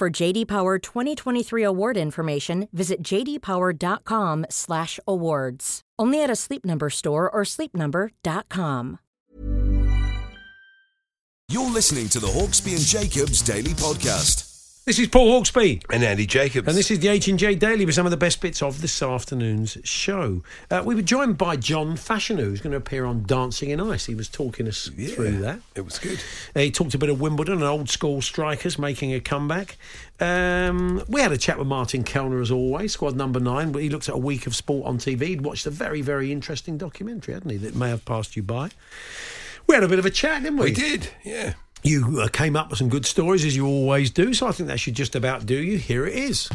For JD Power 2023 award information, visit jdpower.com/awards. Only at a Sleep Number store or sleepnumber.com. You're listening to the Hawksbee and Jacobs Daily Podcast. This is Paul Hawksbee. And Andy Jacobs. And this is the H&J Daily with some of the best bits of this afternoon's show. Uh, we were joined by John Fashanu, who's going to appear on Dancing in Ice. He was talking us Yeah, through that. It was good. Uh, he talked a bit of Wimbledon and old school strikers making a comeback. Um, we had a chat with Martin Kelner as always, squad number nine. He looked at a week of sport on TV. He'd watched a very, very interesting documentary, hadn't he, that may have passed you by. We had a bit of a chat, didn't we? We did, yeah. You uh, came up with some good stories as you always do, so I think that should just about do you. Here it is.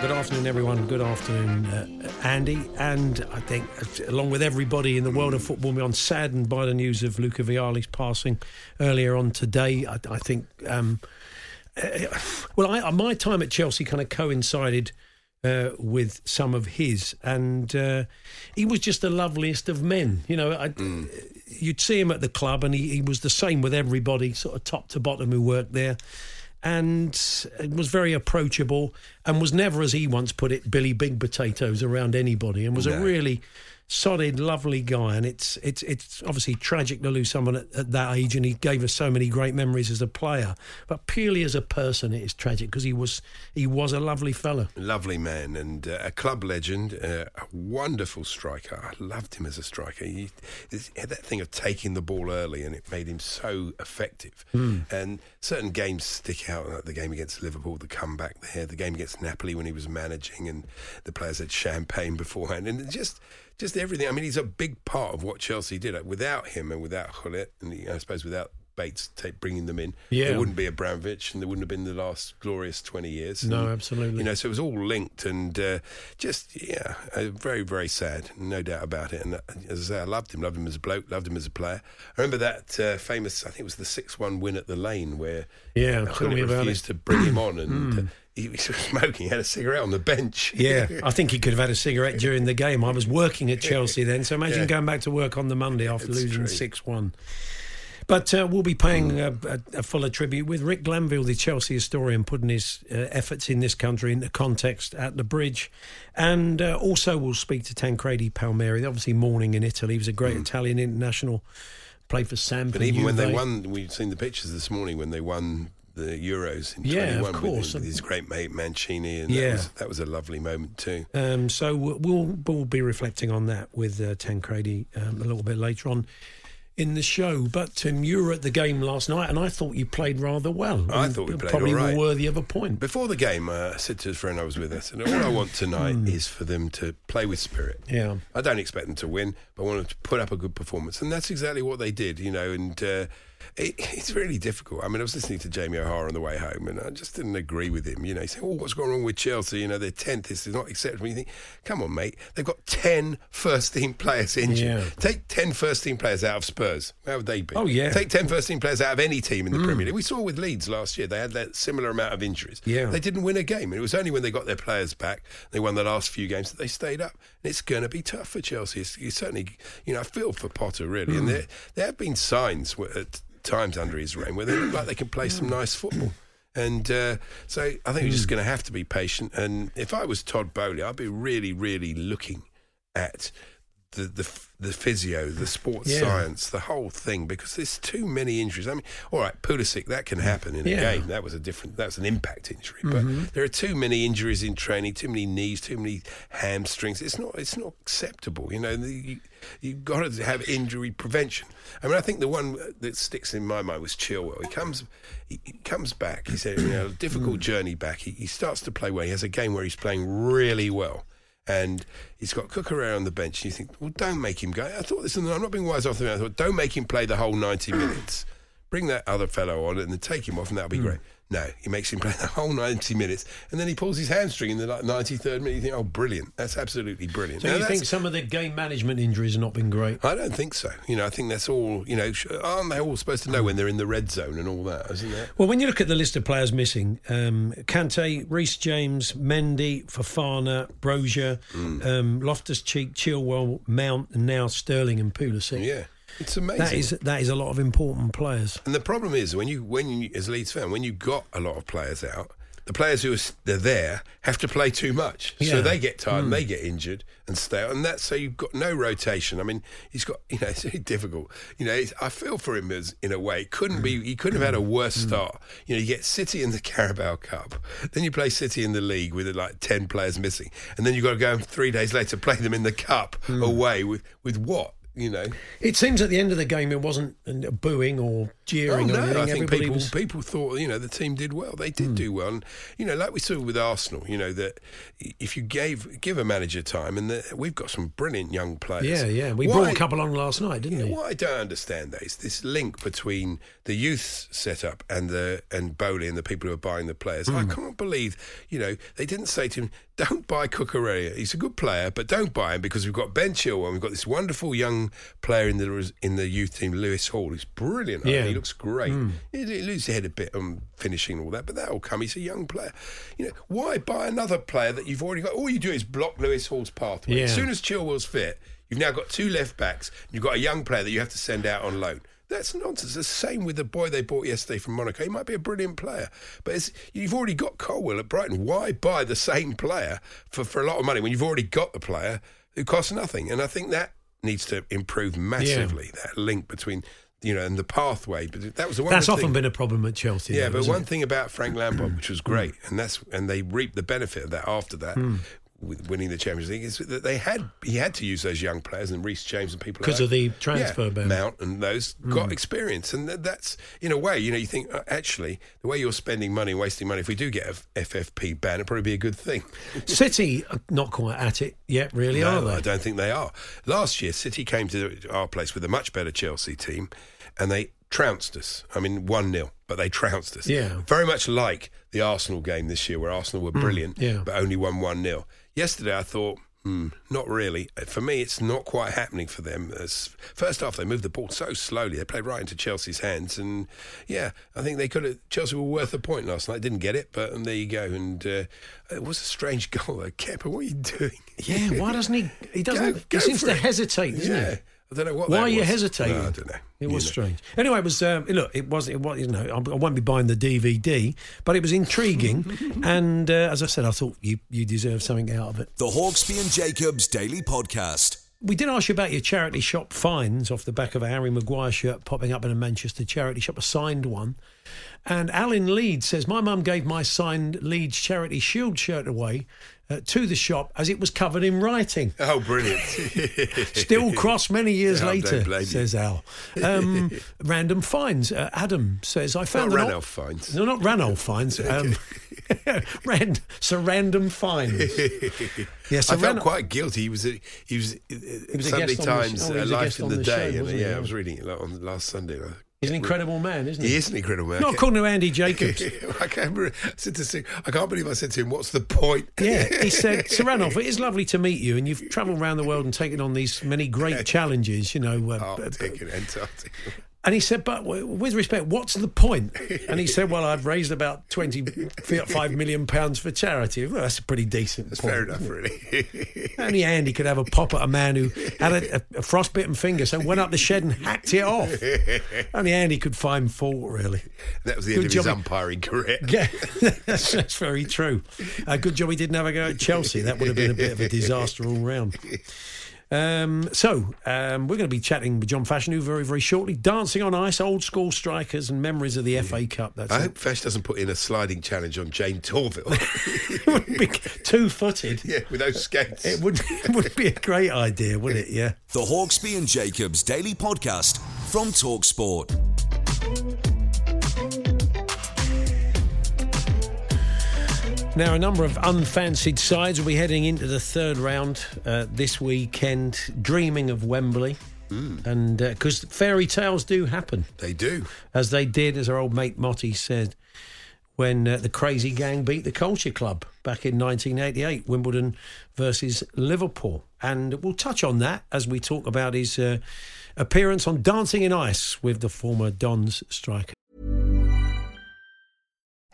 Good afternoon, everyone. Good afternoon, uh, Andy. And I think, uh, along with everybody in the world of football, I'm saddened by the news of Luca Vialli's passing earlier on today. I, I think, um, uh, well, I, my time at Chelsea kind of coincided uh, with some of his, and uh, he was just the loveliest of men. You know, I, you'd see him at the club, and he, he was the same with everybody, sort of top to bottom, who worked there. And was very approachable, and was never, as he once put it, Billy Big Potatoes around anybody, and was a really solid, lovely guy. And it's it's it's obviously tragic to lose someone at, at that age, and he gave us so many great memories as a player. But purely as a person, it is tragic because he was he was a lovely fella. Lovely man and uh, a club legend, uh, a wonderful striker. I loved him as a striker. He, he had that thing of taking the ball early and it made him so effective. And certain games stick out, like the game against Liverpool, the comeback there, the game against Napoli when he was managing and the players had champagne beforehand. And it just just everything. I mean, he's a big part of what Chelsea did. Like, without him and without Gullit, and you know, I suppose without Bates take, bringing them in, Yeah. there wouldn't be a Abramovich and there wouldn't have been the last glorious 20 years. No, absolutely. You know, so it was all linked and uh, just, yeah, uh, very, very sad, no doubt about it. And uh, as I say, I loved him, loved him as a bloke, loved him as a player. I remember that uh, famous, I think it was the 6 1 win at the lane where Yeah, uh, Gullit refused to bring him on and uh, he was smoking, he had a cigarette on the bench. Yeah, I think he could have had a cigarette during the game. I was working at Chelsea then, so imagine Yeah. going back to work on the Monday after It's losing 6 1. But uh, we'll be paying a, a, a fuller tribute with Rick Glanvill, the Chelsea historian, putting his uh, efforts in this country into context at the bridge. And uh, also, we'll speak to Tancredi Palmieri, obviously mourning in Italy. He was a great Italian international, played for Samp. Mm. But even when they won, we've seen the pictures this morning when they won the Euros in Yeah, of 21 course. with his great mate Mancini. And Yeah. that, was, that was a lovely moment too. Um, so we'll, we'll be reflecting on that with uh, Tancredi um, a little bit later on in the show. But um, you were at the game last night, and I thought you played rather well. I thought we played probably all right. worthy of a point. Before the game, uh, I said to a friend I was with, I said, all I want tonight is for them to play with spirit. Yeah. I don't expect them to win, but I want them to put up a good performance. And that's exactly what they did, you know, and uh, it, it's really difficult. I mean, I was listening to Jamie O'Hara on the way home, and I just didn't agree with him. You know, he said, oh, what's going on with Chelsea? You know, they're 10th. This is not acceptable. You think, come on, mate. They've got 10 first team players injured. Yeah. Take 10 first team players out of Spurs. How would they be? Oh, yeah. Take 10 first team players out of any team in the mm. Premier League. We saw with Leeds last year, they had that similar amount of injuries. Yeah. They didn't win a game. And it was only when they got their players back, they won the last few games, that they stayed up. And it's going to be tough for Chelsea. It's, it's certainly, you know, I feel for Potter, really. And mm. there, there have been signs wh- at times under his reign where they look like they can play some nice football. And uh, so I think we're just going to have to be patient. And if I was Todd Boehly, I'd be really, really looking at the the, the physio, the sports Yeah. science, the whole thing, because there's too many injuries. I mean, all right, Pulisic, that can happen in a game. That was a different. That's an impact injury, but Mm-hmm. there are too many injuries in training, too many knees, too many hamstrings. It's not. It's not acceptable. You know, the, you, you've got to have injury prevention. I mean, I think the one that sticks in my mind was Chilwell. He comes, he, he comes back. He said, you know, a Mm. difficult journey back. He, he starts to play well. He has a game where he's playing really well. And he's got Cucurella on the bench, and you think, well, don't make him go. I thought this, and I'm not being wise off the I thought, don't make him play the whole 90 minutes. Bring that other fellow on and then take him off, and that'll be hmm. great. No, he makes him play the whole 90 minutes, and then he pulls his hamstring in the like, 93rd minute. You think, oh, brilliant. That's absolutely brilliant. So Now, you think some of the game management injuries have not been great? I don't think so. You know, I think that's all, You know, aren't they all supposed to know when they're in the red zone and all that, isn't that? Well, when you look at the list of players missing, um, Kante, Reece James, Mendy, Fofana, Broja, Mm. um, Loftus Cheek, Chilwell, Mount, and now Sterling and Pulisic. Yeah. It's amazing. That is that is a lot of important players. And the problem is when you when you as a Leeds fan when you've got a lot of players out, the players who are there have to play too much, Yeah. so they get tired and they hmm. get injured and stay out, and that's so you've got no rotation. I mean, he's got you know it's really difficult. You know, it's, I feel for him as in a way. It couldn't be he couldn't have had a hmm. worse hmm. start. You know, you get City in the Carabao Cup, then you play City in the league with like ten players missing, and then you've got to go three days later play them in the cup away with with what. You know, It seems at the end of the game it wasn't booing or jeering Oh, or no, anything. I think Everybody people was. Hmm. people thought you know the team did well. They did do well, and you know, like we saw with Arsenal, you know that if you gave give a manager time, and the, we've got some brilliant young players. Yeah, yeah. We Why- brought a couple on last night, didn't we? What I don't understand though is this link between the youth setup and the and Boehly and the people who are buying the players. Hmm. I can't believe you know they didn't say to him, "Don't buy Cucurella. He's a good player, but don't buy him because we've got Ben Chilwell and we've got this wonderful young player in the in the youth team, Lewis Hall. He's brilliant. Yeah. he looks great. Hmm. He, he loses his head a bit on finishing and all that, but that'll come. He's a young player. You know, why buy another player that you've already got? All you do is block Lewis Hall's pathway. Yeah. As soon as Chilwell's fit, you've now got two left backs. You've got a young player that you have to send out on loan. That's nonsense. The same with the boy they bought yesterday from Monaco. He might be a brilliant player, but it's, you've already got Colwill at Brighton. Why buy the same player for, for a lot of money when you've already got the player who costs nothing? And I think that needs to improve massively. That link between you know and the pathway. But that was the one. That's often thing. been a problem at Chelsea. Yeah, though, but one it? thing about Frank Lampard, which was great, and that's and they reaped the benefit of that after that. Hmm. With winning the Champions League, is that they had he had to use those young players and Reece James and people 'Cause like of the transfer yeah, ban. Hmm. Mount and those got experience, and that, that's in a way, you know, you think uh, actually the way you're spending money, wasting money. If we do get a FFP ban, it'd probably be a good thing. City are not quite at it yet, really, are they? I don't think they are. Last year, City came to our place with a much better Chelsea team, and they trounced us. I mean, one 0 but they trounced us. Yeah. Mm, very much like the Arsenal game this year, where Arsenal were brilliant, yeah. but only won one 0 Yesterday, I thought. Hmm, not really. For me, it's not quite happening for them. As first half, they moved the ball so slowly. They played right into Chelsea's hands, and yeah, I think they could have. Chelsea were worth a point last night. Didn't get it, but and there you go. And uh, it was a strange goal. Though. Kepa, what are you doing? Yeah, why doesn't he? He doesn't. Go- he seems to it. hesitate, doesn't yeah. he? I don't know what. Why are you was. hesitating? No, I don't know. It You was know. strange. Anyway, it was. Um, look, it was. It was. You know, I, I won't be buying the DVD, but it was intriguing. and uh, as I said, I thought you you deserve something out of it. The Hawksbee and Jacobs Daily Podcast. We did ask you about your charity shop finds off the back of a Harry Maguire shirt popping up in a Manchester charity shop, a signed one. And Alan Leeds says, My mum gave my signed Leeds Charity Shield shirt away uh, to the shop as it was covered in writing. Oh, brilliant! Still cross many years Yeah, later, says Al. Um, random finds. Uh, Adam says, I found Not an Ranulph finds. No, not Ranulph finds. Um, ran, so random finds. Yes, I felt quite guilty. He was a, he was, was a Sunday on the Times oh, he uh, Life in the, the day. show, and, yeah, Yeah. I was reading it like, on last Sunday. and I- He's an incredible man, isn't he? He is an incredible man. Not according to Andy Jacobs. I can't remember. I said to Sue, I can't believe I said to him, "What's the point?" Yeah, he said, Sir Ranulph, it is lovely to meet you, and you've travelled around the world and taken on these many great challenges, you know. Uh, Arctic and Antarctic. And he said, but with respect, what's the point? And he said, well, I've raised about 25 million pounds for charity. Well, that's a pretty decent That's point. fair enough, really. Only Andy could have a pop at a man who had a, a, frostbitten finger, so went up the shed and hacked it off. Only Andy could find fault, really. that was the Good end of his job. umpiring career. Yeah, that's, that's very true. A good job he didn't have a go at Chelsea. That would have been a bit of a disaster all round. Um, so um, we're going to be chatting with John Fashanu very, very shortly. Dancing on ice, old school strikers, and memories of the FA Cup. That's I it. hope Fash doesn't put in a sliding challenge on Jayne Torvill. Two-footed. yeah, with those skates. It would it would be a great idea, wouldn't it? Yeah. The Hawksbee and Jacobs Daily Podcast from Talksport. Now, a number of unfancied sides will be heading into the third round uh, this weekend, dreaming of Wembley. And because fairy tales do happen, They do. as they did, as our old mate Motty said, when uh, the crazy gang beat the Culture Club back in 1988, Wimbledon versus Liverpool. And we'll touch on that as we talk about his uh, appearance on Dancing in Ice with the former Dons striker.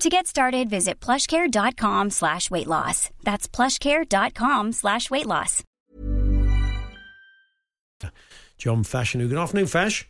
To get started, visit plushcare.com slash weight loss. That's plushcare.com slash weight loss. John Fashanu. Good afternoon, Fash.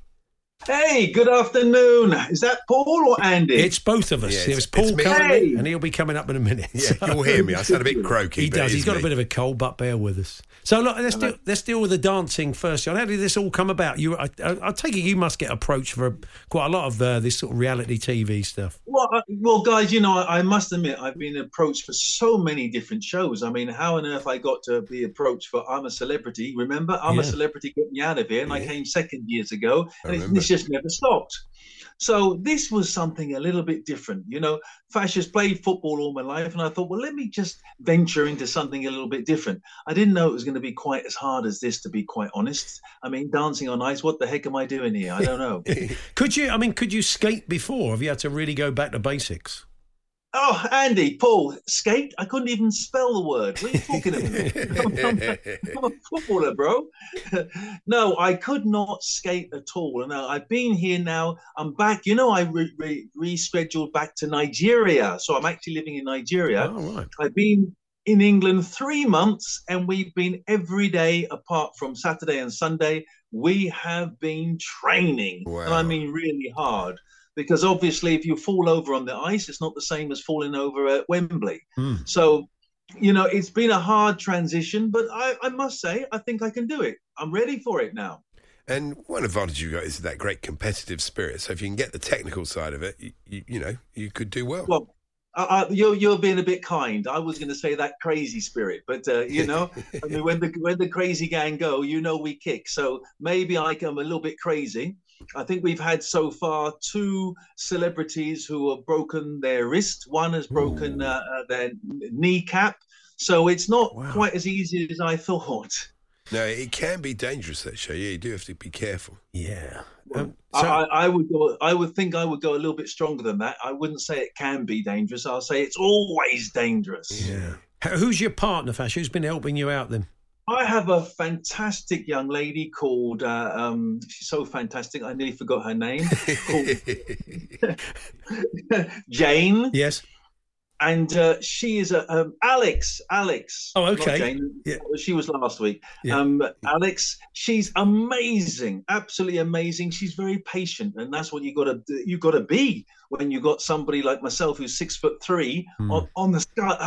Hey, good afternoon. Is that Paul or Andy? It's both of us. Yeah, it was Paul coming Hey. and he'll be coming up in a minute. Yeah, So- you'll hear me. I sound a bit croaky. He but does. He's is got a bit of a cold, but bear with us. So look, let's deal, let's deal with the dancing first, John. How did this all come about? You, I, I, I take it you must get approached for quite a lot of uh, this sort of reality TV stuff. well, I- well, guys, you know, I, I must admit, I've been approached for so many different shows. I mean, how on earth I got to be approached for I'm a Celebrity? Remember, I'm Yeah. a Celebrity, get me out of here. And I came second years ago, and it, remember. it's just never stopped. So this was something a little bit different. You know, Fash has played football all my life, and I thought, well, let me just venture into something a little bit different. I didn't know it was going to be quite as hard as this, to be quite honest. I mean, dancing on ice, what the heck am I doing here? I don't know. Could you? I mean, could you skate before? Have you had to really go back to basics? Oh, Andy, Paul, skate? I couldn't even spell the word. What are you talking about? I'm, I'm- I'm a footballer, bro. no, I could not skate at all. No, uh, I've been here now. I'm back. You know, I re- re- rescheduled back to Nigeria. So I'm actually living in Nigeria. Oh, right. I've been in England three months and we've been every day apart from Saturday and Sunday. We have been training. And I mean really hard. Because obviously, if you fall over on the ice, it's not the same as falling over at Wembley. Hmm. So, you know, it's been a hard transition, but I, I must say, I think I can do it. I'm ready for it now. And one advantage you got is that great competitive spirit. So if you can get the technical side of it, you, you, you know, you could do well. Well, uh, uh, you're you're being a bit kind. I was going to say that crazy spirit, but uh, you know, I mean, when the when the crazy gang go, you know, we kick. So maybe I am a little bit crazy. I think we've had so far two celebrities who have broken their wrist. One has broken uh, uh, their kneecap. So it's not Wow. quite as easy as I thought. no, it can be dangerous, that show. Yeah, you do have to be careful. Yeah. Um, I, so, I, I would go. I would think I would go a little bit stronger than that. I wouldn't say it can be dangerous. I'll say it's always dangerous. yeah. Who's your partner, Fash? Who's been helping you out then? I have a fantastic young lady called. Uh, um, she's so fantastic. I nearly forgot her name. Called Jane, Yes. and uh, she is a um, Alex. Alex. Oh, okay. Yeah. She was last week. Yeah. Um, Alex. She's amazing. Absolutely amazing. She's very patient, and that's what you got to you got to be when you got somebody like myself who's six foot three mm. on, on the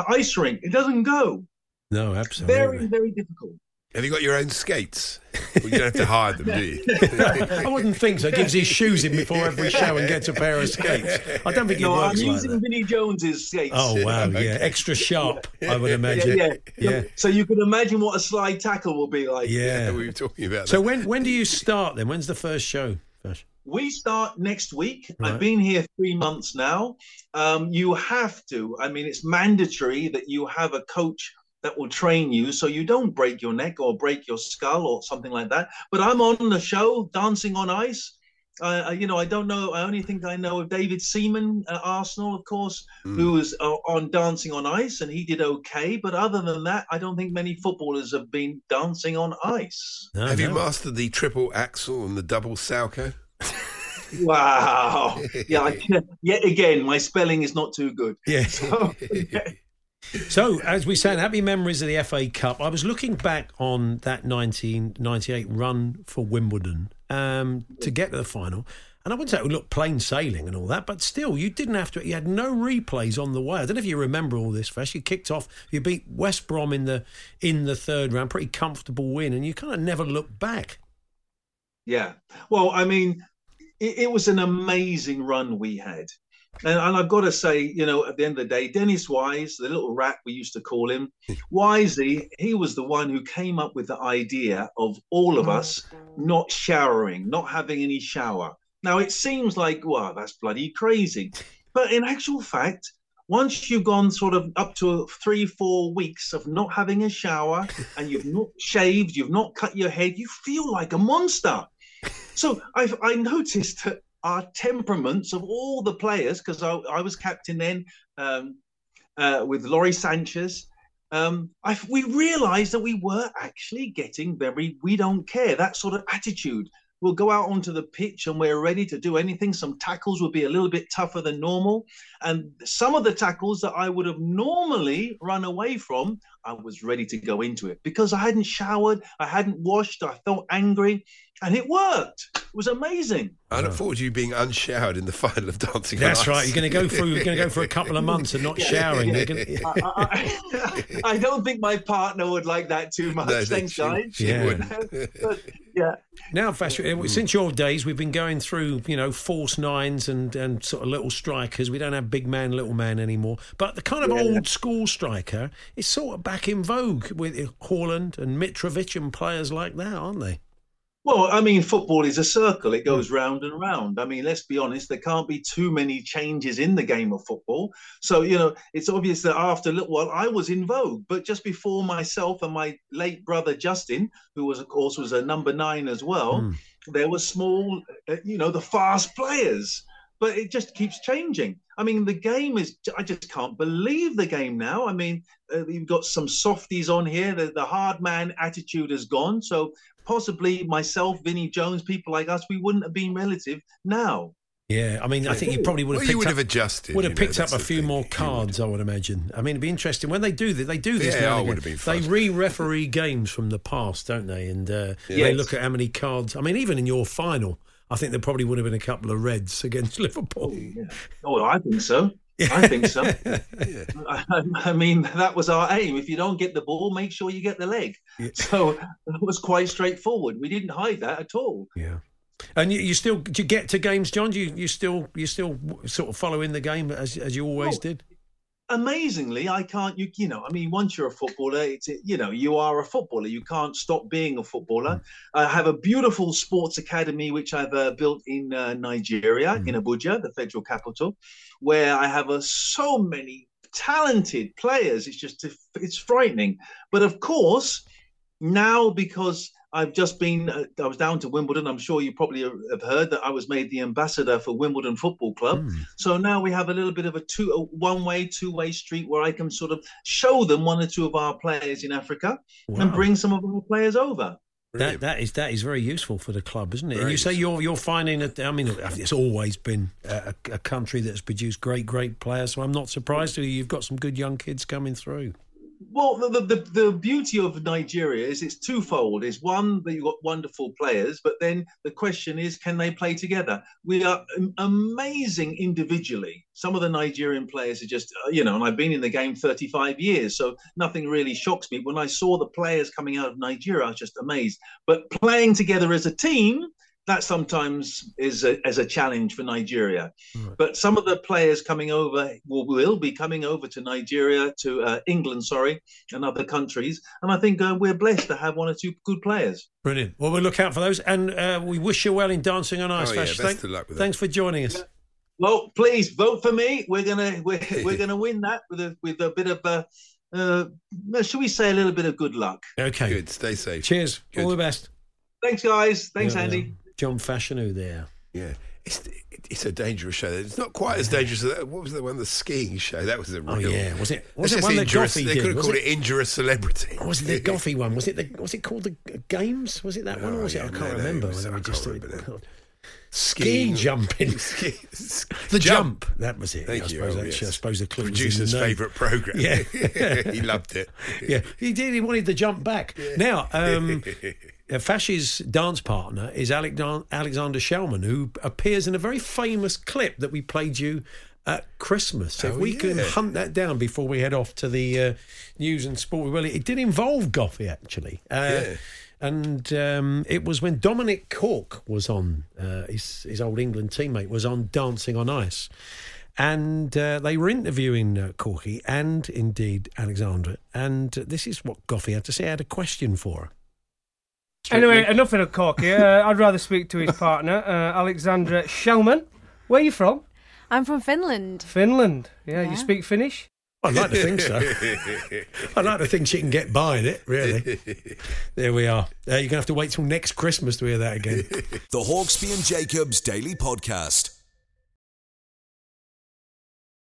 ice rink. It doesn't go. No, absolutely. Very, very difficult. Have you got your own skates? Well, you don't have to hide them, do you? I wouldn't think so. Gives his shoes in before every show and gets a pair of skates. I don't think it no, works I'm like using that. Vinnie Jones's skates. Oh wow, yeah, extra sharp. I would imagine. Yeah, yeah. yeah. So you can imagine what a slide tackle will be like. Yeah, yeah we were talking about. So when when do you start then? When's the first show? First? We start next week. Right. I've been here three months now. Um, you have to. I mean, it's mandatory that you have a coach that will train you so you don't break your neck or break your skull or something like that. But I'm on the show, Dancing on Ice. Uh, you know, I don't know. I only think I know of David Seaman at Arsenal, of course, mm. who was uh, on Dancing on Ice, and he did okay. But other than that, I don't think many footballers have been dancing on ice. No, have no. you mastered the triple axel and the double salchow? wow. Yeah, I, yet again, my spelling is not too good. Yeah. So, yeah. So, as we said, happy memories of the FA Cup. I was looking back on that 1998 run for Wimbledon um, to get to the final. And I wouldn't say it would look plain sailing and all that, but still, you didn't have to. You had no replays on the way. I don't know if you remember all this, Fesh. You kicked off. You beat West Brom in the in the third round, pretty comfortable win, and you kind of never looked back. Yeah. Well, I mean, it, it was an amazing run we had. And, and, I've got to say, you know, at the end of the day, Dennis Wise, the little rat we used to call him, Wisey, he was the one who came up with the idea of all of us not showering, not having any shower. Now, it seems like, wow, that's bloody crazy. But in actual fact, once you've gone sort of up to three, four weeks of not having a shower and you've not shaved, you've not cut your head, you feel like a monster. So I've I noticed that our temperaments of all the players, because I, I, was captain then um, uh, with Lawrie Sanchez. Um, I, we realized that we were actually getting very, we don't care, that sort of attitude. We'll go out onto the pitch and we're ready to do anything. Some tackles will be a little bit tougher than normal. And some of the tackles that I would have normally run away from, I was ready to go into it because I hadn't showered, I hadn't washed, I felt angry and it worked. It was amazing. I look forward to you being unshowered in the final of Dancing. That's right. You're going to go through. You're going to go for a couple of months and not showering. Yeah, yeah. Gonna... I, I, I, don't think my partner would like that too much. No, Thanks, guys. Yeah. but, yeah. Now, Fash, uh, since your days, we've been going through, you know, false nines and, and sort of little strikers. We don't have big man, little man anymore. But the kind of old school striker is sort of back in vogue with Haaland and Mitrovic and players like that, aren't they? Well, I mean, football is a circle. It goes round and round. I mean, let's be honest, there can't be too many changes in the game of football. So, you know, it's obvious that after a little while, I was in vogue. But just before myself and my late brother Justin, who was, of course, was a number nine as well, mm. there were small, uh, you know, the fast players. But it just keeps changing. I mean, the game is, I just can't believe the game now. I mean, uh, you've got some softies on here. The, the hard man attitude has gone. So possibly myself, Vinnie Jones, people like us, we wouldn't have been relative now. Yeah, I mean, I think you probably would have. Well, you would up, have adjusted. Would have picked know, up a few thing. more cards, I would imagine. I mean, it'd be interesting when they do this. They do this yeah, now. would have been they re-referee games from the past, don't they? And uh, yes. they look at how many cards. I mean, even in your final, I think there probably would have been a couple of reds against Liverpool. Yeah. Oh, I think so. I think so. I, I, mean, that was our aim. If you don't get the ball, make sure you get the leg. Yeah. So it was quite straightforward. We didn't hide that at all. Yeah. And you, you still do you get to games, John? Do you you still you still sort of follow in the game as as you always oh, did? Amazingly, I can't. You you know, I mean, once you're a footballer, it's you know, you are a footballer. You can't stop being a footballer. Mm. I have a beautiful sports academy which I've uh, built in uh, Nigeria, mm. in Abuja, the federal capital, where I have uh, so many talented players. It's just it's frightening. But of course, now because I've just been, uh, I was down to Wimbledon. I'm sure you probably have heard that I was made the ambassador for Wimbledon Football Club. Mm. So now we have a little bit of a two, a one way, two way street where I can sort of show them one or two of our players in Africa wow. and bring some of our players over. That that is that is very useful for the club, isn't it? and you say you're you're finding that. I mean, it's always been a, a country that's produced great great players. So I'm not surprised to you've got some good young kids coming through. Well, the, the, the beauty of Nigeria is it's twofold. Is one that you've got wonderful players, but then the question is, can they play together? We are amazing individually. Some of the Nigerian players are just, uh, you know, and I've been in the game 35 years, so nothing really shocks me. When I saw the players coming out of Nigeria, I was just amazed. But playing together as a team, that sometimes is a, as a challenge for Nigeria. But some of the players coming over will, will be coming over to Nigeria, to uh, England, sorry, and other countries. And I think uh, we're blessed to have one or two good players. Brilliant. Well, we'll look out for those, and uh, we wish you well in dancing on ice. Oh, yeah, best Thank- of luck with that. Thanks for joining us. Well, please vote for me. We're gonna we're, we're gonna win that with a with a bit of uh, uh, should we say a little bit of good luck? Okay. Good. Stay safe. Cheers. Good. All the best. Thanks, guys. Thanks, Yeah, Andy. Yeah. John Fashanu there. Yeah. It's, it's a dangerous show. It's not quite as dangerous as that. What was the one, the skiing show? That was a real. Oh yeah, was it? Was it one that. Goughie They did? could have was called it? it injurious celebrity. Or was it the Goughie one? Was it the? Was it called the Games? Was it that one? Or Oh, was it? I can't no, no, remember. it was- I can't just remember ski jumping. Ski- The jump. That was it. Thank I you. suppose, Oh, that's- yes. I suppose the clue was in the Producer's favourite program. Yeah. he loved it. Yeah, he did. He wanted the jump back. Now, um, uh, Fash's dance partner is Alec- Alexander Shellman, who appears in a very famous clip that we played you at Christmas. So if Oh, we can yeah. hunt that down before we head off to the uh, news and sport, well, it did involve Goughie actually. Uh, Yeah. And um, it was when Dominic Cork was on, uh, his, his old England teammate was on Dancing on Ice. And uh, they were interviewing uh, Corky and indeed Alexandra. And uh, this is what Goughie had to say. I had a question for her. Anyway, enough of the corky. Uh, I'd rather speak to his partner, uh, Alexandra Shellman. Where are you from? I'm from Finland. Finland. Yeah, Yeah. you speak Finnish? I'd like to think so. I'd like to think she can get by in it, really. There we are. Uh, you're going to have to wait till next Christmas to hear that again. The Hawksbee and Jacobs Daily Podcast.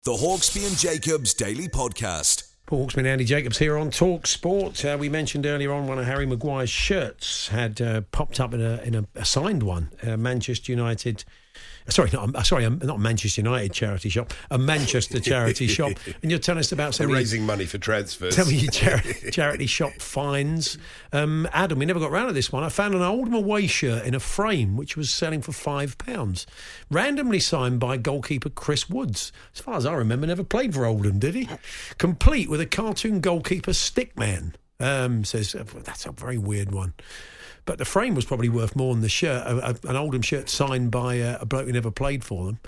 The Hawksbee and Jacobs Daily Podcast. Paul Hawksman, Andy Jacobs here on Talk Sport. Uh, we mentioned earlier on one of Harry Maguire's shirts had uh, popped up in a in a, a signed one. Uh, Manchester United, sorry, not uh, sorry, not Manchester United charity shop, a Manchester charity shop. And you're telling us about They're some of raising money for transfers. Tell me your chari- charity shop finds. Um, Adam, we never got round to this one. I found an Oldham away shirt in a frame which was selling for £5. Randomly signed by goalkeeper Chris Woods. As far as I remember, never played for Oldham, did he? Complete with a cartoon goalkeeper stickman. Um, says, that's a very weird one. But the frame was probably worth more than the shirt, a, a- an Oldham shirt signed by uh, a bloke who never played for them.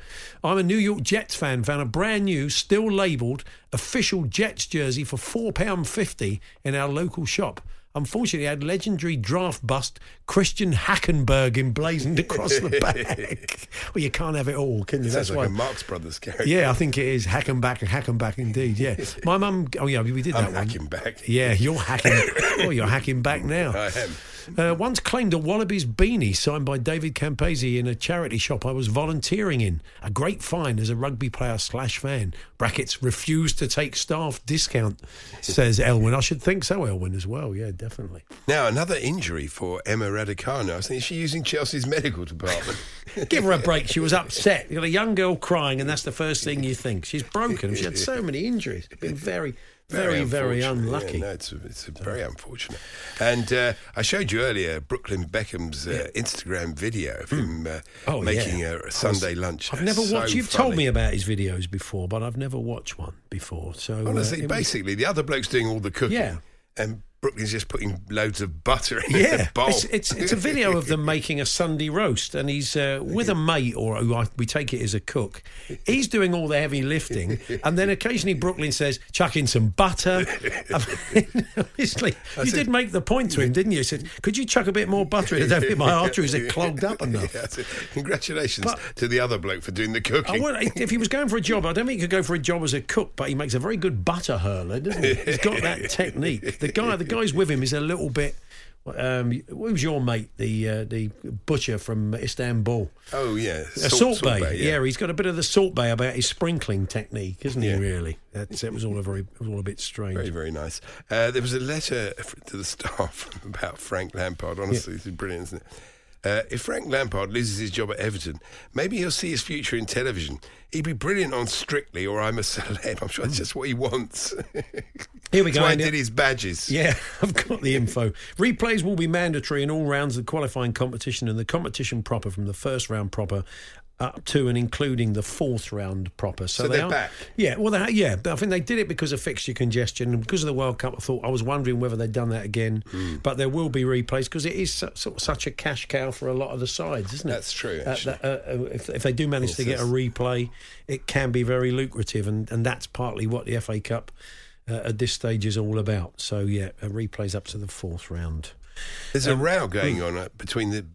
I'm a New York Jets fan, found a brand new, still labelled official Jets jersey for £4.50 in our local shop. Unfortunately, had legendary draft bust Christian Hackenberg emblazoned across the back. well, you can't have it all, can you? Sounds That's like why. a Marx Brothers character. Yeah, I think it is Hackenback, Hackenback indeed. Yeah, my mum. Oh yeah, we did that I'm one. hacking back. Yeah, you're hacking. oh, you're hacking back now. I am. Uh, once claimed a Wallabies beanie signed by David Campese in a charity shop I was volunteering in. A great find as a rugby player slash fan. Brackets refused to take staff discount, says Elwin. I should think so, Elwin, as well. Yeah, definitely. Now, another injury for Emma Raducanu. I was thinking, is she using Chelsea's medical department? Give her a break. She was upset. You got a young girl crying, and that's the first thing you think. She's broken. She had so many injuries. Been very, very, very, unlucky. Yeah, no, it's, it's very unfortunate. And uh, I showed you earlier Brooklyn Beckham's uh, Instagram video of him uh, Oh, making yeah. a Sunday lunch. I've never So watched. You've told me about his videos before, but I've never watched one before. So uh, Honestly, it was- basically, the other bloke's doing all the cooking. Yeah. And Brooklyn's just putting loads of butter in Yeah, a bowl. it's, it's it's a video of them making a Sunday roast, and he's uh, with a mate, or who I, we take it as a cook. He's doing all the heavy lifting, and then occasionally Brooklyn says, "Chuck in some butter." I mean, Obviously, you said- did make the point to him, didn't you? You said, "Could you chuck a bit more butter in? I don't think my arteries are clogged up enough." Yeah, so congratulations But- to the other bloke for doing the cooking. Would, if he was going for a job, I don't think he could go for a job as a cook, but he makes a very good butter hurler, doesn't he? He's got that technique. The guy, the guys with him is a little bit Um, who was your mate, the uh, the butcher from Istanbul? Oh yeah, Uh, Salt, Bae. yeah. he's got a bit of the Salt Bae about his sprinkling technique, isn't Yeah. he? Really, That's, it was all a very, it was all a bit strange. Very, very nice. Uh, there was a letter to the staff about Frank Lampard. Honestly, this is brilliant, isn't it? Uh, if Frank Lampard loses his job at Everton, maybe he'll see his future in television. He'd be brilliant on Strictly or I'm a Celeb. I'm sure that's just what he wants. Here we That's go. why he did his badges. Yeah, I've got the info. Replays will be mandatory in all rounds of the qualifying competition and the competition proper from the first round proper up to and including the fourth round proper. So, So they they're are, back? Yeah, well, they, yeah. I think they did it because of fixture congestion and because of the World Cup. I thought I was wondering whether they'd done that again, Hmm. but there will be replays because it is su- sort of such a cash cow for a lot of the sides, isn't it? That's true, Uh, that, uh, uh, if, if they do manage to get a replay, it can be very lucrative, and, and that's partly what the FA Cup uh, at this stage is all about. So yeah, a replays up to the fourth round. There's a Um, row going on uh, between the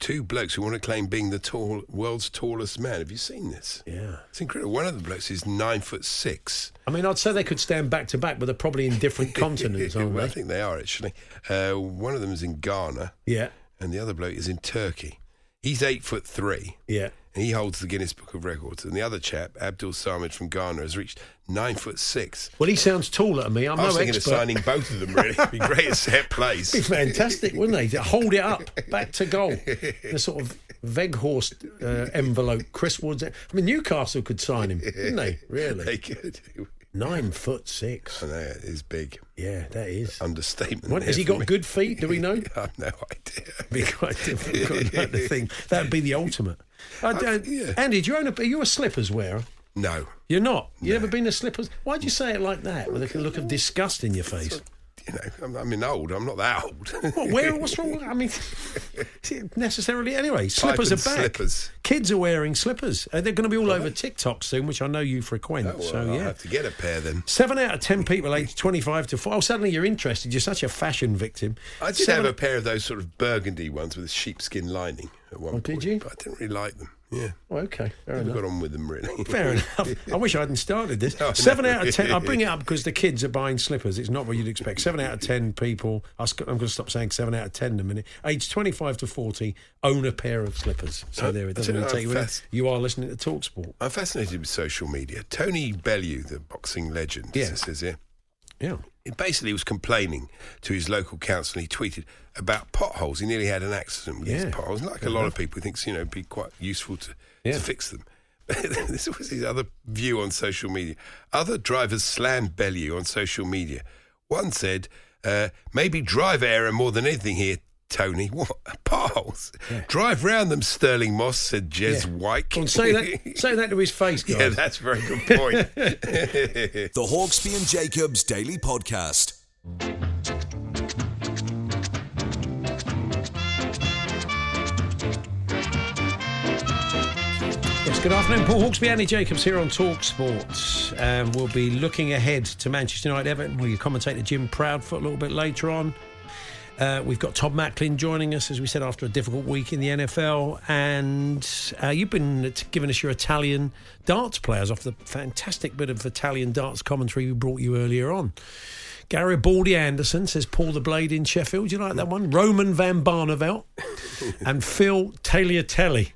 two blokes who want to claim being the tall world's tallest man. Have you seen this? Yeah. It's incredible. One of the blokes is nine foot six. I mean, I'd say they could stand back to back, but they're probably in different continents, aren't Well, I think they are actually. Uh, one of them is in Ghana, Yeah, and the other bloke is in Turkey. He's eight foot three, yeah. And he holds the Guinness Book of Records. And the other chap, Abdul Samid from Ghana, has reached nine foot six. Well, he sounds taller than me. I'm I was no thinking expert. of signing both of them. Really, It'd be great at set plays. Be fantastic, wouldn't they? Hold it up, back to goal. The sort of Weghorst uh, envelope, Chris Woods. I mean, Newcastle could sign him, couldn't they? Really? They could. Nine foot six. I know it is big. Yeah, that is. Understatement. What, has he got me. good feet? Do we know? I have no idea. be quite difficult like the thing. That'd be the ultimate. Uh, I don't, yeah. Andy, do you own a? Are you a slippers wearer? No. You're not. You ever been a slippers? Why'd you say it like that, with a look of disgust in your face? You know, I'm, I mean, old. I'm not that old. What, where? What's wrong? with I mean, necessarily. Anyway, slippers are back. slippers. Kids are wearing slippers. Uh, they're going to be all over TikTok soon, which I know you frequent. Oh, well, so I'll yeah. have to get a pair then. Seven out of ten people aged 25 to 4. Oh, suddenly you're interested. You're such a fashion victim. I did Seven- have a pair of those sort of burgundy ones with a sheepskin lining at one Oh, point. did you? But I didn't really like them. Yeah. Oh, okay, fair Never enough. got on with them really. Fair enough. I wish I hadn't started this. No, Seven know. out of ten. I bring it up because the kids are buying slippers. It's not what you'd expect. Seven out of ten people. I'm going to stop saying seven out of ten in a minute. Age 25 to 40 own a pair of slippers. So Uh, there, it doesn't really take you. Fast- You are listening to Talksport. I'm fascinated with social media. Tony Bellew, the boxing legend, Yeah. says here, Yeah. He basically was complaining to his local council. He tweeted about potholes. He nearly had an accident with Yeah. his potholes. Like a lot of people, he thinks you know it'd be quite useful to, Yeah. to fix them. this was his other view on social media. Other drivers slammed Bellew on social media. One said, uh, "Maybe drive error more than anything here." Tony, what potholes? Drive round them, Stirling Moss," said Jez Yeah. White. Well, say that. Say that to his face, guys. yeah, that's a very good point. The Hawksbee and Jacobs Daily Podcast. Yes, good afternoon. Paul Hawksbee, Andy Jacobs here on Talk Sports. Um, we'll be looking ahead to Manchester United Everton with your commentator Jim Proudfoot a little bit later on. Uh, we've got Todd Macklin joining us, as we said, after a difficult week in the NFL. And uh, you've been giving us your Italian darts players off the fantastic bit of Italian darts commentary we brought you earlier on. Garibaldi Anderson says Paul the Blade in Sheffield. Do you like that one? Roman Van Barneveld and Phil Tagliatelli.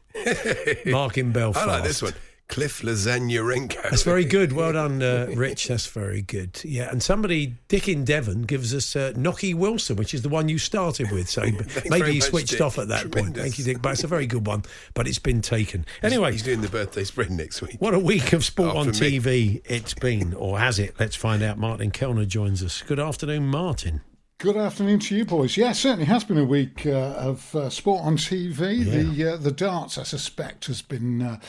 Mark in Belfast. I like this one. Cliff Lasagnarenko. That's very good. Well done, uh, Rich. That's very good. Yeah, and somebody, Dick in Devon, gives us uh, Gnocchi Wilson, which is the one you started with. So maybe he switched Dick. off at that point. Thank you, Dick. But it's a very good one. But it's been taken. Anyway, He's doing the birthday spread next week. what a week of sport Oh, on for me. TV it's been, or has it? Let's find out. Martin Kelner joins us. Good afternoon, Martin. Good afternoon to you, boys. Yeah, certainly has been a week uh, of uh, sport on TV. The uh, the darts, I suspect, has been uh,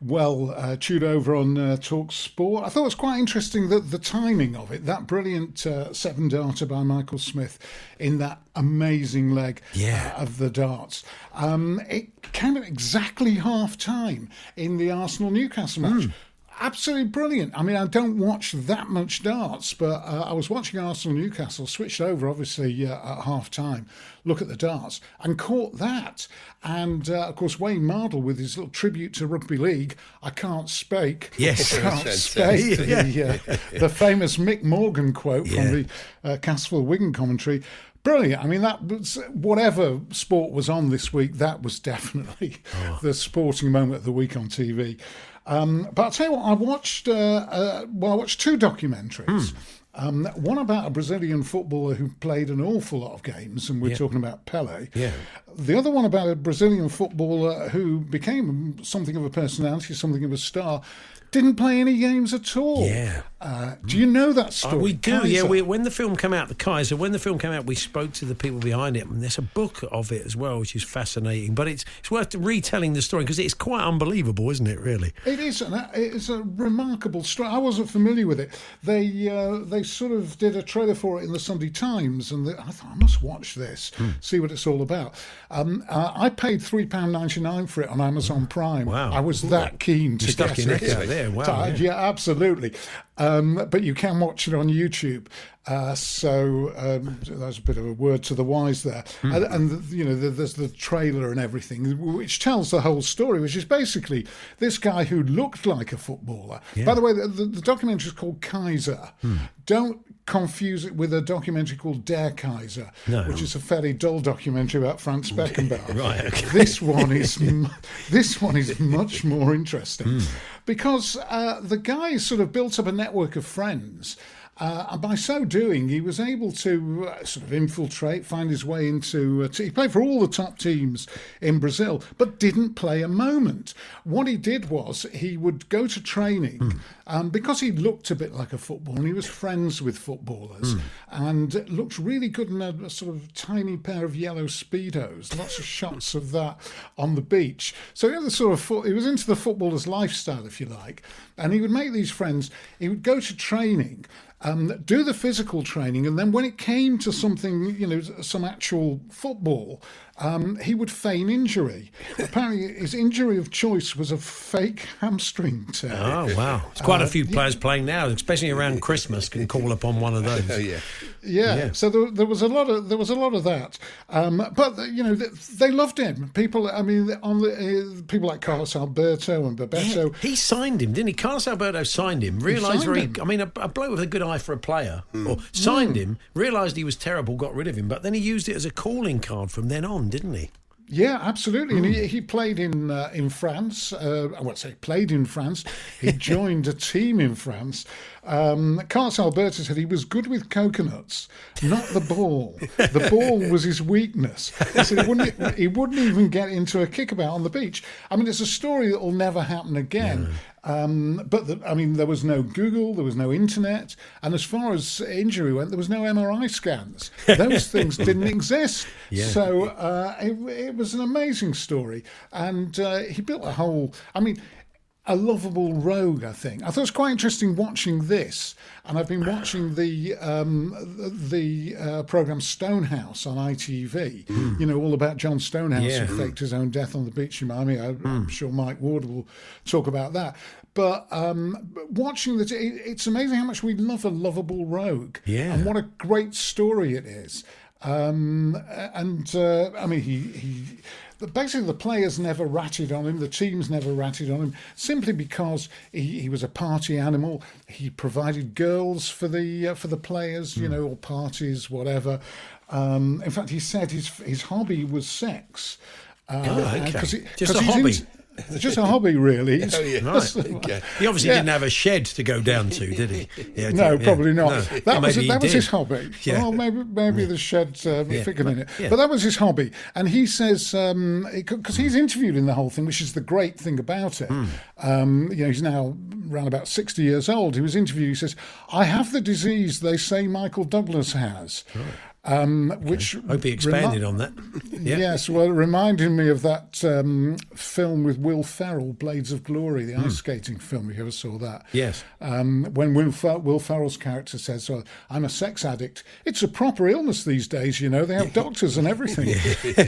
well uh, chewed over on uh, Talk Sport. I thought it was quite interesting that the timing of it, that brilliant uh, seven darter by Michael Smith in that amazing leg Yeah. of the darts. Um, it came at exactly half time in the Arsenal Newcastle match. Absolutely brilliant. I mean, I don't watch that much darts, but uh, I was watching Arsenal Newcastle, switched over obviously uh, at half time, look at the darts, and caught that. And uh, of course, Wayne Mardle with his little tribute to rugby league, I can't spake. Yes. can't Fantastic. spake. The, uh, the famous Mick Morgan quote Yeah. from the uh, Castleford Wigan commentary. Brilliant. I mean, that was whatever sport was on this week. That was definitely oh. the sporting moment of the week on TV. Um, but I'll tell you what, I watched. Uh, uh, well, I watched two documentaries. Mm. Um, one about a Brazilian footballer who played an awful lot of games, and we're yeah. talking about Pele. Yeah. The other one about a Brazilian footballer who became something of a personality, something of a star, didn't play any games at all. Yeah. Uh, do you know that story? Oh, we do, Kaiser? yeah. We, when the film came out, the Kaiser, when the film came out, we spoke to the people behind it, and there's a book of it as well, which is fascinating. But it's it's worth retelling the story because it's quite unbelievable, isn't it? Really, it is. It's a remarkable story. I wasn't familiar with it. They uh, they sort of did a trailer for it in the Sunday Times, and I thought I must watch this, hmm. see what it's all about. Um, uh, I paid three pound ninety nine for it on Amazon Prime. Wow, I was that keen to get it. There, wow, yeah. yeah, absolutely. Um, but you can watch it on YouTube. Uh, so um, that's a bit of a word to the wise there. Mm. And, and, you know, there's the trailer and everything, which tells the whole story, which is basically this guy who looked like a footballer. Yeah. By the way, the, the, documentary is called Kaiser. Mm. Don't confuse it with a documentary called Der Kaiser, no. which is a fairly dull documentary about Franz Beckenbauer. right. Okay. This one is this one is much more interesting mm. because uh, the guy sort of built up a network of friends uh, and by so doing, he was able to uh, sort of infiltrate, find his way into. Uh, he played for all the top teams in Brazil, but didn't play a moment. What he did was he would go to training mm. um, because he looked a bit like a footballer and he was friends with footballers mm. and looked really good in a, a, sort of tiny pair of yellow Speedos. Lots of shots of that on the beach. So he, had the sort of, he was into the footballer's lifestyle, if you like, and he would make these friends. He would go to training um, do the physical training, and then when it came to something, you know, some actual football, um, he would feign injury. Apparently, his injury of choice was a fake hamstring tear. Oh wow! It's quite uh, a few players yeah. playing now, especially around Christmas, can call upon one of those. oh, yeah. yeah. yeah. So there, there, was a lot of there was a lot of that, um, but you know they loved him. People, I mean, on the uh, people like Carlos Alberto and Bebeto. he signed him, didn't he? Carlos Alberto signed him. Realised very. Him. I mean, a, a, bloke with a good eye for a player, mm. or signed mm. him. Realised he was terrible, got rid of him, but then he used it as a calling card from then on didn't he? Yeah, absolutely. And he, hmm. he played in uh, in France. Uh, I won't say played in France. He joined a team in France. Um, Carlos Alberto said he was good with coconuts, not the ball. The ball was his weakness. He said he wouldn't, he wouldn't even get into a kickabout on the beach. I mean, it's a story that will never happen again. Um, but the, I mean, there was no Google, there was no internet, and as far as injury went, there was no MRI scans. Those things didn't exist. Yeah. So uh, it, it, was an amazing story, and uh, he built a whole. I mean, a lovable rogue, I think. I thought it was quite interesting watching this, and I've been watching the um, the uh, program Stonehouse on ITV. Mm. You know, all about John Stonehouse yeah. who faked his own death on the beach in Miami. I, am mm. sure Mike Ward will talk about that. But um, watching the, it, it's amazing how much we love a lovable rogue, yeah, and what a great story it is. Um, and uh, I mean, he he basically the players never ratted on him, the teams never ratted on him, simply because he, he was a party animal. He provided girls for the uh, for the players, mm. you hmm. know, or parties, whatever. Um, in fact, he said his his hobby was sex. Uh, oh, okay. He, Just a hobby. It's just a hobby, really. oh, yeah. Right. Okay. He obviously yeah. didn't have a shed to go down to, did he? Yeah, no, yeah. probably not. No. That was that was his hobby. Yeah. Well, maybe maybe the shed uh, figure in it, but that was his hobby. And he says because um, he's interviewed in the whole thing, which is the great thing about it. Mm. Um, you know, he's now around about sixty years old. He was interviewed. He says, "I have the disease they say Michael Douglas has." Right. Um, okay. Which hope he expanded remi- on that. Yeah. Yes, well, reminding me of that um, film with Will Ferrell, Blades of Glory, the mm. ice skating film. If you ever saw that? Yes. Um, when Will, Fer- Will Ferrell's character says, oh, "I'm a sex addict," it's a proper illness these days. You know, they have doctors and everything.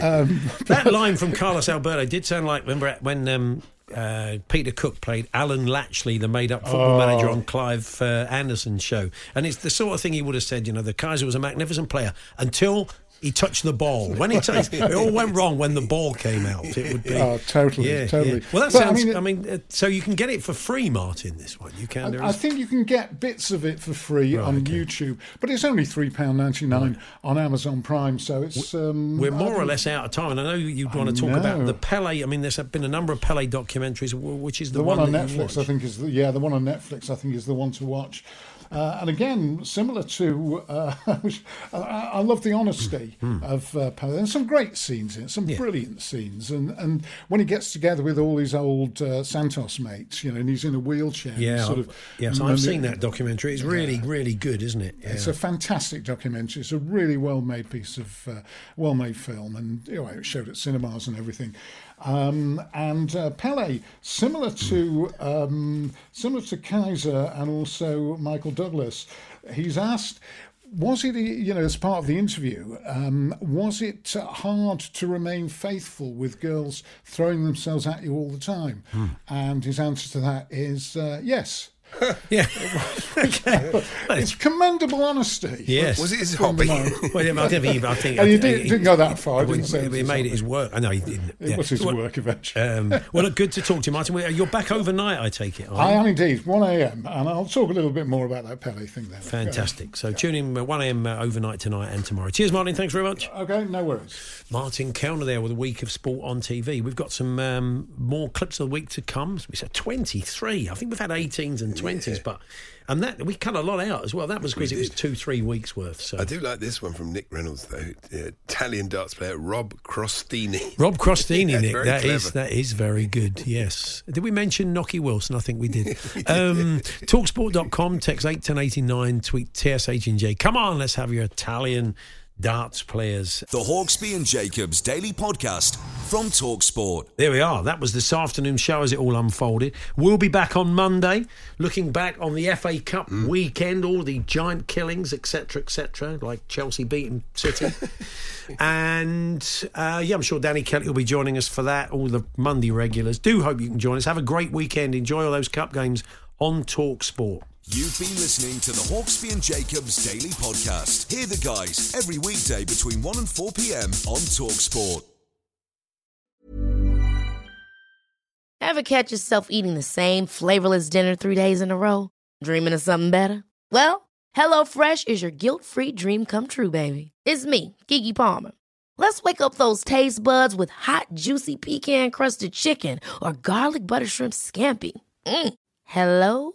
Um, that line from Carlos Alberto did sound like remember when um, uh, Peter Cook played Alan Latchley, the made-up football oh. manager on Clive uh, Anderson's show, and it's the sort of thing he would have said. You know, the Kaiser was a magnificent player until he touched the ball. When he touched, it all went wrong when the ball came out. It would be. Oh, totally, yeah, totally. yeah. Well, that But, I sounds. I mean, mean, uh, so you can get it for free, Martin. This one you can. there I, I think you can get bits of it for free Right, on okay. YouTube, but it's only three pound ninety nine on Amazon Prime. So it's um, We're more or less out of time, and I know you'd want to I talk about the Pele. I mean, there's been a number of Pele documentaries, which is the, the one on Netflix. I think is the, yeah, the one on Netflix. I think is the one to watch. Uh, and again, similar to, uh, I, love the honesty Hmm. of uh. There's some great scenes in it, some brilliant scenes, and and when he gets together with all his old uh, Santos mates, you know, and he's in a wheelchair, Yeah, sort of yes, I've seen that documentary. It's really, really good, isn't it? Yeah. It's a fantastic documentary. It's a really well-made piece of uh, well-made film, and you know, it showed at cinemas and everything. Um, and uh, Pele, similar to um, similar to Kaiser and also Michael Douglas, he's asked. Was it, you know, as part of the interview, um, was it hard to remain faithful with girls throwing themselves at you all the time? And his answer to that is uh, yes. yeah. It's commendable honesty. Yes. Was it his hobby? Well, yeah, I think, I think And you I- didn't, he- didn't go that far. I He, didn't say he made it his his work. I know he didn't. It yeah. was his Well, work eventually. Um, well, look, good to talk to you, Martin. You're back overnight, I take it. I aren't you? am indeed, 1 a.m. And I'll talk a little bit more about that Pele thing then. Fantastic. So tune in uh, 1 a.m. Uh, overnight tonight and tomorrow. Cheers, Martin. Thanks very much. Okay, no worries. Martin Kelner there with a week of sport on TV. We've got some um, more clips of the week to come. We said 23. I think we've had 18s and 20s, but and that we cut a lot out as well. That was because it was two, three weeks worth. So I do like this one from Nick Reynolds, though. Italian darts player Rob Crostini. Rob Crostini, Yeah, Nick. That is clever. that is very good. Yes. Did we mention Gnocchi Wilson? I think we did. um, Talksport.com, text eight ten eighty nine, tweet TSH and J. Come on, let's have your Italian darts players. The Hawksbee and Jacobs Daily Podcast from Talksport. There we are. That was this afternoon's show as it all unfolded. We'll be back on Monday, looking back on the FA Cup weekend, all the giant killings, etc., etc., like Chelsea beating City. and uh, yeah, I'm sure Danny Kelly will be joining us for that. All the Monday regulars. Do hope you can join us. Have a great weekend. Enjoy all those cup games on Talk Sport. You've been listening to the Hawksbee and Jacobs Daily Podcast. Hear the guys every weekday between 1 and 4 p.m. on Talksport. Ever catch yourself eating the same flavorless dinner three days in a row? Dreaming of something better? Well, HelloFresh is your guilt free dream come true, baby. It's me, Keke Palmer. Let's wake up those taste buds with hot, juicy pecan crusted chicken or garlic butter shrimp scampi. Mm. Hello